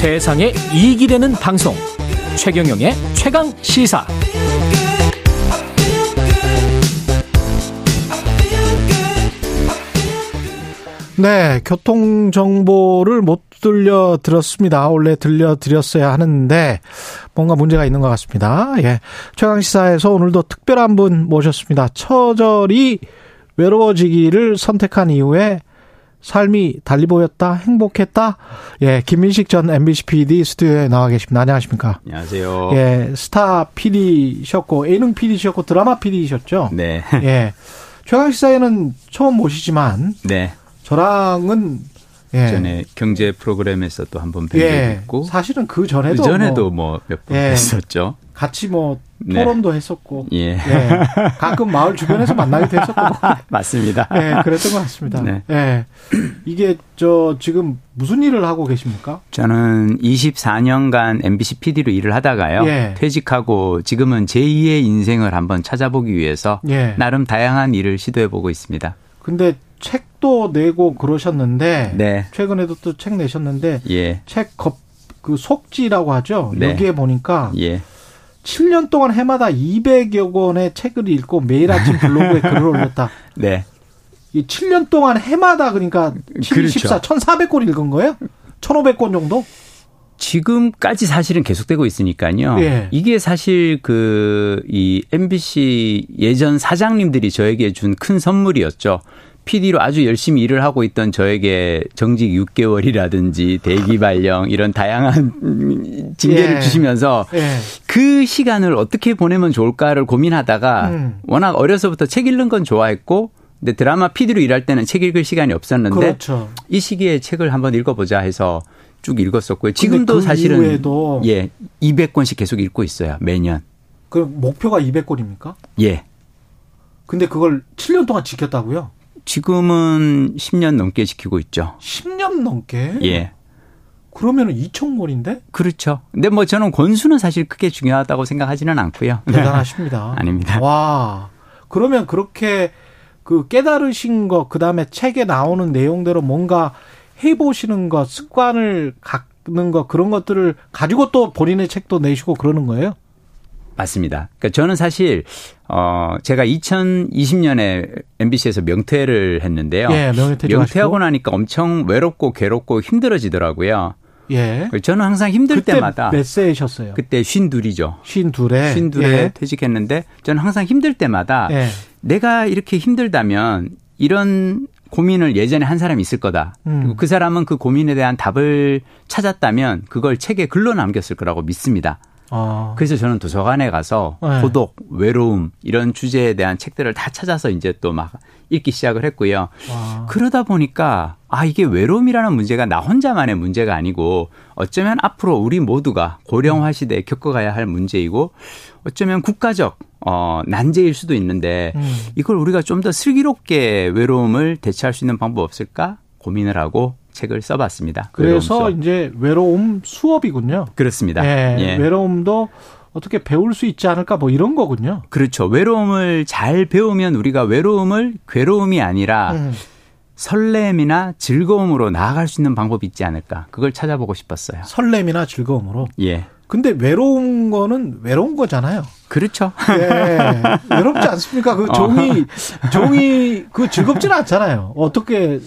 세상에 이익이 되는 방송 최경영의 최강 시사 네, 교통 정보를 못 들려 드렸습니다. 원래 들려 드렸어야 하는데 뭔가 문제가 있는 것 같습니다. 예. 최강 시사에서 오늘도 특별한 분 모셨습니다. 처절히 외로워지기를 선택한 이후에 삶이 달리 보였다, 행복했다. 예, 김민식 전 MBC PD 스튜디오에 나와 계십니다. 안녕하십니까? 안녕하세요. 예, 스타 PD셨고, 예능 PD셨고, 드라마 PD셨죠? 네. 예. 최강 시사에는 처음 모시지만, 네. 저랑은 예. 전에 경제 프로그램에서 또 한번뵌 적이 예. 있고 사실은 그 전에도 그 전에도 뭐 몇번 뭐 예. 했었죠. 같이 뭐 네. 토론도 했었고 예. 예. 가끔 마을 주변에서 만나기도 했었고 맞습니다. 예, 그랬던 것 같습니다. 네. 예. 이게 저 지금 무슨 일을 하고 계십니까? 저는 24년간 MBC PD로 일을 하다가요. 예. 퇴직하고 지금은 제2의 인생을 한번 찾아보기 위해서 예. 나름 다양한 일을 시도해 보고 있습니다. 근데 책도 내고 그러셨는데 네. 최근에도 또 책 내셨는데 예. 책겁그 속지라고 하죠. 네. 여기에 보니까 예. 7년 동안 해마다 200여 권의 책을 읽고 매일 아침 블로그에 글을 올렸다. 네. 이 7년 동안 해마다 그러니까 7, 그렇죠. 14, 1,400권 읽은 거예요? 1,500권 정도? 지금까지 사실은 계속되고 있으니까요. 예. 이게 사실 그 이 MBC 예전 사장님들이 저에게 준 큰 선물이었죠. PD로 아주 열심히 일을 하고 있던 저에게 정직 6개월이라든지 대기 발령 이런 다양한 징계를 예. 주시면서 예. 그 시간을 어떻게 보내면 좋을까를 고민하다가 음. 워낙 어려서부터 책 읽는 건 좋아했고 근데 드라마 PD로 일할 때는 책 읽을 시간이 없었는데 그렇죠. 이 시기에 책을 한번 읽어보자 해서 쭉 읽었었고요. 지금도 그 사실은 이후에도 예 200권씩 계속 읽고 있어요 매년. 그 목표가 200권입니까? 예. 근데 그걸 7년 동안 지켰다고요? 지금은 10년 넘게 지키고 있죠. 10년 넘게? 예. 그러면은 2,000권인데? 그렇죠. 근데 뭐 저는 권수는 사실 크게 중요하다고 생각하지는 않고요. 대단하십니다. 아닙니다. 와. 그러면 그렇게 그 깨달으신 거, 그 다음에 책에 나오는 내용대로 뭔가 해보시는 것, 습관을 갖는 것, 그런 것들을 가지고 또 본인의 책도 내시고 그러는 거예요? 맞습니다. 그러니까 저는 사실 어 제가 2020년에 MBC에서 명퇴를 했는데요. 예, 명퇴 명퇴하고 나니까 엄청 외롭고 괴롭고 힘들어지더라고요. 예. 저는 항상 힘들 때마다 몇 세이셨어요? 그때 쉰 둘이죠. 쉰 둘에 쉰 둘에 예. 퇴직했는데 저는 항상 힘들 때마다 예. 내가 이렇게 힘들다면 이런 고민을 예전에 한 사람이 있을 거다. 음. 그리고 그 사람은 그 고민에 대한 답을 찾았다면 그걸 책에 글로 남겼을 거라고 믿습니다. 아. 그래서 저는 도서관에 가서 네. 고독, 외로움 이런 주제에 대한 책들을 다 찾아서 이제 또 막 읽기 시작을 했고요. 와. 그러다 보니까 아 이게 외로움이라는 문제가 나 혼자만의 문제가 아니고 어쩌면 앞으로 우리 모두가 고령화 시대에 겪어가야 할 문제이고 어쩌면 국가적 어 난제일 수도 있는데 음. 이걸 우리가 좀 더 슬기롭게 외로움을 대체할 수 있는 방법 없을까 고민을 하고 책을 써봤습니다. 그래서 이제 외로움 수업이군요. 그렇습니다. 예, 예. 외로움도 어떻게 배울 수 있지 않을까 뭐 이런 거군요. 그렇죠. 외로움을 잘 배우면 우리가 외로움을 괴로움이 아니라 음. 설렘이나 즐거움으로 나아갈 수 있는 방법이 있지 않을까. 그걸 찾아보고 싶었어요. 설렘이나 즐거움으로? 예. 근데 외로운 거는 외로운 거잖아요. 그렇죠. 예. 외롭지 않습니까? 그 종이, 어. 종이, 그 즐겁지는 않잖아요. 어떻게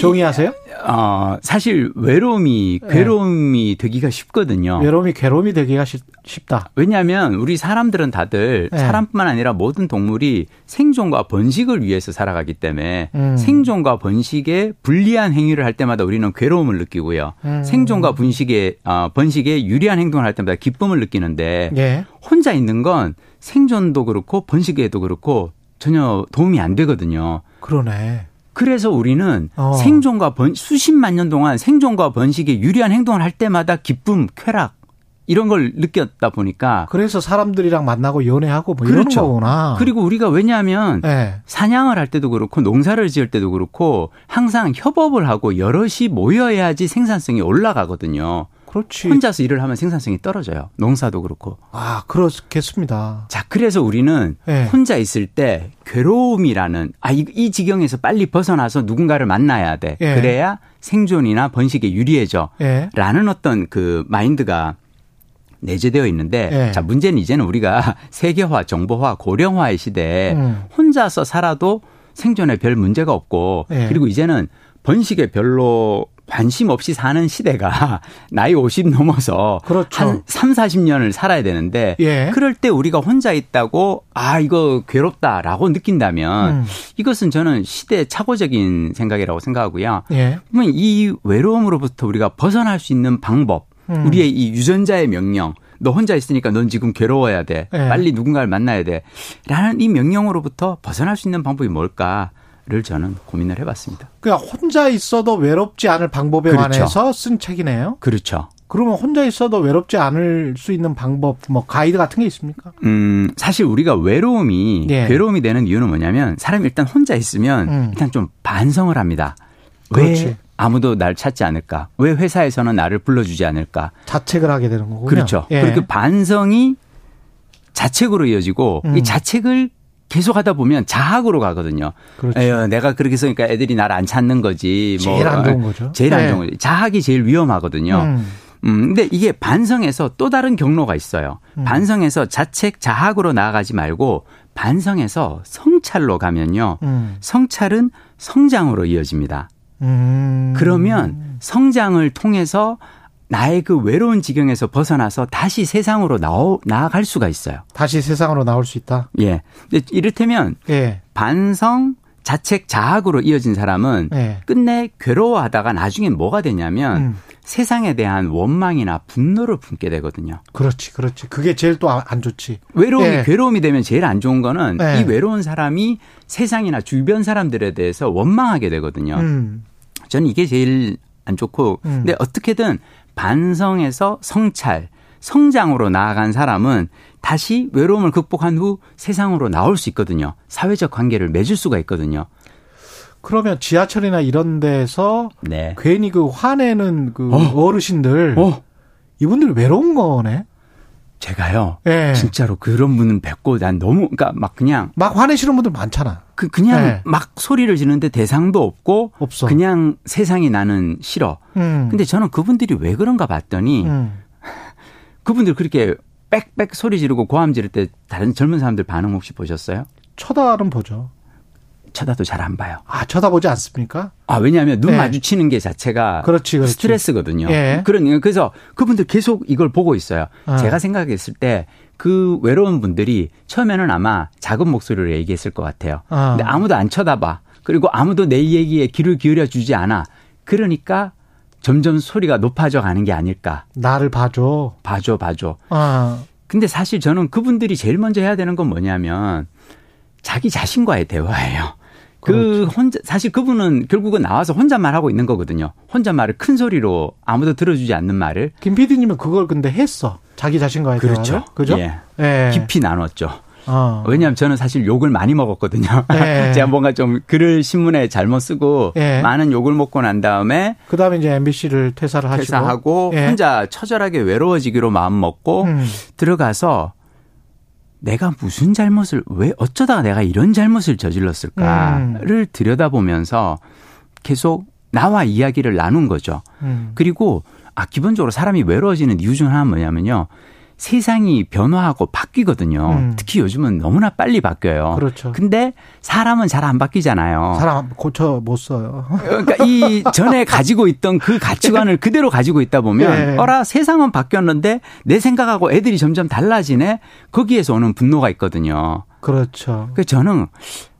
종이 하세요? 어, 사실 외로움이 네. 괴로움이 네. 되기가 쉽거든요. 외로움이 괴로움이 되기가 쉽, 다 왜냐하면 우리 사람들은 다들 네. 사람뿐만 아니라 모든 동물이 생존과 번식을 위해서 살아가기 때문에 음. 생존과 번식에 불리한 행위를 할 때마다 우리는 괴로움을 느끼고요. 음. 생존과 번식에 어, 번식에 유리한 행동을 할 때마다 기쁨을 느끼는데 예. 혼자 있는 건 생존도 그렇고 번식에도 그렇고 전혀 도움이 안 되거든요. 그러네. 그래서 우리는 어. 생존과 번 수십만 년 동안 생존과 번식에 유리한 행동을 할 때마다 기쁨, 쾌락 이런 걸 느꼈다 보니까 그래서 사람들이랑 만나고 연애하고 뭐 그렇죠. 이런 거구나. 그리고 우리가 왜냐하면 네. 사냥을 할 때도 그렇고 농사를 지을 때도 그렇고 항상 협업을 하고 여럿이 모여야지 생산성이 올라가거든요. 그렇지. 혼자서 일을 하면 생산성이 떨어져요. 농사도 그렇고. 아, 그렇겠습니다. 자, 그래서 우리는 네. 혼자 있을 때 괴로움이라는 아, 이, 이 지경에서 빨리 벗어나서 누군가를 만나야 돼. 네. 그래야 생존이나 번식에 유리해져. 네. 라는 어떤 그 마인드가 내재되어 있는데 네. 자 문제는 이제는 우리가 세계화, 정보화, 고령화의 시대에 음. 혼자서 살아도 생존에 별 문제가 없고 네. 그리고 이제는 번식에 별로 관심 없이 사는 시대가 나이 50 넘어서 그렇죠. 한 3, 40년을 살아야 되는데 예. 그럴 때 우리가 혼자 있다고 아 이거 괴롭다라고 느낀다면 음. 이것은 저는 시대 착오적인 생각이라고 생각하고요. 예. 그러면 이 외로움으로부터 우리가 벗어날 수 있는 방법 음. 우리의 이 유전자의 명령 너 혼자 있으니까 넌 지금 괴로워야 돼. 네. 빨리 누군가를 만나야 돼. 라는 이 명령으로부터 벗어날 수 있는 방법이 뭘까? 를 저는 고민을 해봤습니다. 그냥 혼자 있어도 외롭지 않을 방법에 그렇죠. 관해서 쓴 책이네요. 그렇죠. 그러면 혼자 있어도 외롭지 않을 수 있는 방법, 뭐 가이드 같은 게 있습니까? 음, 사실 우리가 외로움이 예. 괴로움이 되는 이유는 뭐냐면 사람이 일단 혼자 있으면 음. 일단 좀 반성을 합니다. 그렇지. 왜 아무도 날 찾지 않을까? 왜 회사에서는 나를 불러주지 않을까? 자책을 하게 되는 거군요. 그렇죠. 예. 그리고 그 반성이 자책으로 이어지고 음. 이 자책을 계속 하다 보면 자학으로 가거든요. 그렇죠. 에휴, 내가 그렇게 쓰니까 애들이 나를 안 찾는 거지. 뭐 제일 안 좋은 거죠. 제일 네. 안 좋은 거죠. 자학이 제일 위험하거든요. 음. 음, 근데 이게 반성에서 또 다른 경로가 있어요. 음. 반성에서 자책, 자학으로 나아가지 말고 반성에서 성찰로 가면요. 음. 성찰은 성장으로 이어집니다. 음. 그러면 성장을 통해서 나의 그 외로운 지경에서 벗어나서 다시 세상으로 나오, 나아갈 수가 있어요. 다시 세상으로 나올 수 있다? 예. 이를테면, 예. 반성, 자책, 자학으로 이어진 사람은 예. 끝내 괴로워하다가 나중엔 뭐가 되냐면 음. 세상에 대한 원망이나 분노를 품게 되거든요. 그렇지, 그렇지. 그게 제일 또 안 좋지. 외로움이, 예. 괴로움이 되면 제일 안 좋은 거는 예. 이 외로운 사람이 세상이나 주변 사람들에 대해서 원망하게 되거든요. 음. 저는 이게 제일 안 좋고, 음. 근데 어떻게든 반성에서 성찰, 성장으로 나아간 사람은 다시 외로움을 극복한 후 세상으로 나올 수 있거든요. 사회적 관계를 맺을 수가 있거든요. 그러면 지하철이나 이런 데서 네. 괜히 그 화내는 그 어. 르신들 어. 이분들 외로운 거네. 제가요. 네. 진짜로 그런 분은 뵙고 난 너무 그러니까 막 그냥 막 화내시는 분들 많잖아. 그 그냥 네. 막 소리를 지는데 대상도 없고 없어. 그냥 세상이 나는 싫어. 음. 근데 저는 그분들이 왜 그런가 봤더니 음. 그분들 그렇게 빽빽 소리 지르고 고함 지를 때 다른 젊은 사람들 반응 혹시 보셨어요? 쳐다는 보죠. 쳐다도 잘 안 봐요. 아, 쳐다보지 않습니까? 아, 왜냐하면 눈 네. 마주치는 게 자체가 그렇지, 그렇지. 스트레스거든요. 예. 그러니까 그래서 그분들 계속 이걸 보고 있어요. 아. 제가 생각했을 때 그 외로운 분들이 처음에는 아마 작은 목소리로 얘기했을 것 같아요. 아. 근데 아무도 안 쳐다봐. 그리고 아무도 내 얘기에 귀를 기울여 주지 않아. 그러니까 점점 소리가 높아져 가는 게 아닐까. 나를 봐줘. 봐줘, 봐줘. 아. 근데 사실 저는 그분들이 제일 먼저 해야 되는 건 뭐냐면 자기 자신과의 대화예요. 그 그렇죠. 혼자 사실 그분은 결국은 나와서 혼잣말 하고 있는 거거든요. 혼잣말을 큰 소리로 아무도 들어주지 않는 말을. 김 PD님은 그걸 근데 했어. 자기 자신과의 그렇죠. 대화를. 그죠? 예. 예. 깊이 나눴죠. 어. 왜냐하면 저는 사실 욕을 많이 먹었거든요. 예. 제가 뭔가 좀 글을 신문에 잘못 쓰고 예. 많은 욕을 먹고 난 다음에 그 다음에 이제 MBC를 퇴사를 하시고 퇴사하고 예. 혼자 처절하게 외로워지기로 마음 먹고 음. 들어가서 내가 무슨 잘못을 왜 어쩌다가 내가 이런 잘못을 저질렀을까를 음. 들여다보면서 계속 나와 이야기를 나눈 거죠. 음. 그리고 아 기본적으로 사람이 외로워지는 이유 중 하나 는 뭐냐면요. 세상이 변화하고 바뀌거든요. 음. 특히 요즘은 너무나 빨리 바뀌어요. 그렇죠. 근데 사람은 잘 안 바뀌잖아요. 사람 고쳐 못 써요. 그러니까 이 전에 가지고 있던 그 가치관을 그대로 가지고 있다 보면 네. 어라 세상은 바뀌었는데 내 생각하고 애들이 점점 달라지네. 거기에서 오는 분노가 있거든요. 그렇죠. 그 저는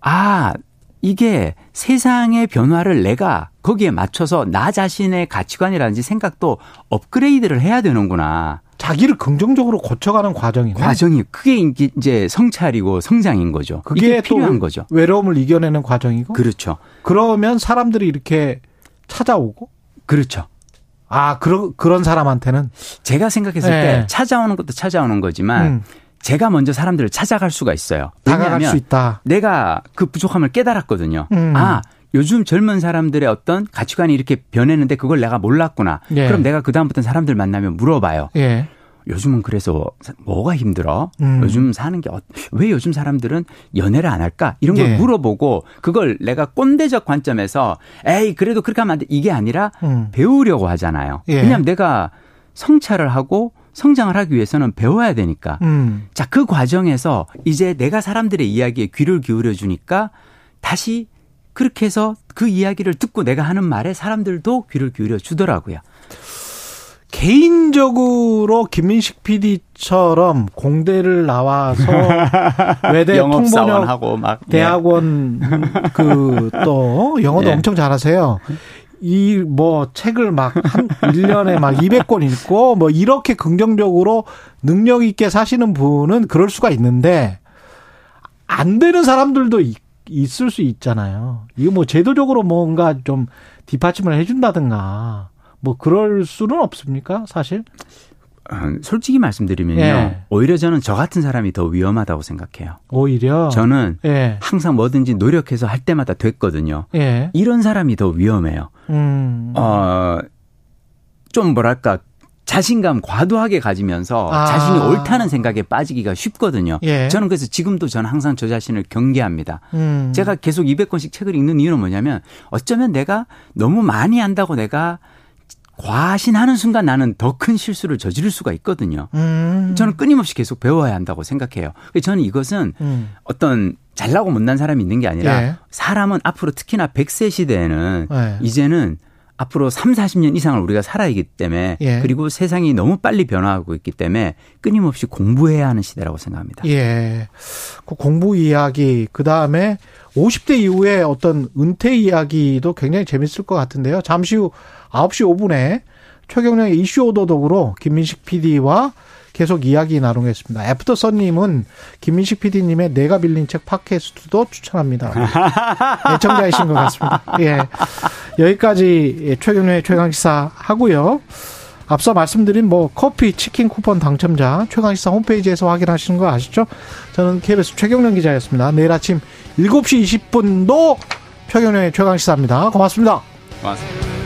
아 이게 세상의 변화를 내가 거기에 맞춰서 나 자신의 가치관이라든지 생각도 업그레이드를 해야 되는구나. 자기를 긍정적으로 고쳐가는 과정이네. 과정이 그게 이제 성찰이고 성장인 거죠. 그게 필요한 거죠. 외로움을 이겨내는 과정이고. 그렇죠. 그러면 사람들이 이렇게 찾아오고. 그렇죠. 아, 그런 그런 사람한테는 제가 생각했을 네. 때 찾아오는 것도 찾아오는 거지만 음. 제가 먼저 사람들을 찾아갈 수가 있어요. 다가갈 수 있다. 내가 그 부족함을 깨달았거든요. 음. 아, 요즘 젊은 사람들의 어떤 가치관이 이렇게 변했는데 그걸 내가 몰랐구나. 예. 그럼 내가 그다음부터 사람들 만나면 물어봐요. 예. 요즘은 그래서 뭐가 힘들어? 음. 요즘 사는 게 왜 요즘 사람들은 연애를 안 할까? 이런 걸 예. 물어보고 그걸 내가 꼰대적 관점에서 에이 그래도 그렇게 하면 안 돼. 이게 아니라 음. 배우려고 하잖아요. 예. 왜냐하면 내가 성찰을 하고 성장을 하기 위해서는 배워야 되니까. 음. 자, 그 과정에서 이제 내가 사람들의 이야기에 귀를 기울여 주니까 다시 그렇게 해서 그 이야기를 듣고 내가 하는 말에 사람들도 귀를 기울여 주더라고요. 개인적으로 김민식 PD처럼 공대를 나와서 외대 통번역하고 막 예. 대학원 그또 영어도 예. 엄청 잘하세요. 이 뭐 책을 막 한 1년에 막 200권 읽고 뭐 이렇게 긍정적으로 능력 있게 사시는 분은 그럴 수가 있는데 안 되는 사람들도 있 을 수 있잖아요. 이거 뭐 제도적으로 뭔가 좀 뒷받침을 해준다든가 뭐 그럴 수는 없습니까? 사실? 어, 솔직히 말씀드리면요. 예. 오히려 저는 저 같은 사람이 더 위험하다고 생각해요. 오히려? 저는 예. 항상 뭐든지 노력해서 할 때마다 됐거든요. 예. 이런 사람이 더 위험해요. 음. 어, 좀 뭐랄까, 자신감 과도하게 가지면서 아. 자신이 옳다는 생각에 빠지기가 쉽거든요. 예. 저는 그래서 지금도 저는 항상 저 자신을 경계합니다. 음. 제가 계속 200권씩 책을 읽는 이유는 뭐냐면 어쩌면 내가 너무 많이 한다고 내가 과신하는 순간 나는 더 큰 실수를 저지를 수가 있거든요. 음. 저는 끊임없이 계속 배워야 한다고 생각해요. 저는 이것은 음. 어떤 잘나고 못난 사람이 있는 게 아니라 예. 사람은 앞으로 특히나 100세 시대에는 예. 이제는 앞으로 3, 40년 이상을 우리가 살아있기 때문에 예. 그리고 세상이 너무 빨리 변화하고 있기 때문에 끊임없이 공부해야 하는 시대라고 생각합니다. 예. 그 공부 이야기 그다음에 50대 이후에 어떤 은퇴 이야기도 굉장히 재밌을 것 같은데요. 잠시 후 9시 5분에 최경영의 이슈 오도독으로 김민식 PD와 계속 이야기 나누겠습니다. 애프터 선님은 김민식 PD님의 내가 빌린 책 팟캐스트도 추천합니다. 애청자이신 것 같습니다. 예. 여기까지 최경영의 최강시사 하고요. 앞서 말씀드린 뭐 커피, 치킨 쿠폰 당첨자 최강시사 홈페이지에서 확인하시는 거 아시죠? 저는 KBS 최경련 기자였습니다. 내일 아침 7시 20분도 최경련의 최강시사입니다. 고맙습니다. 고맙습니다.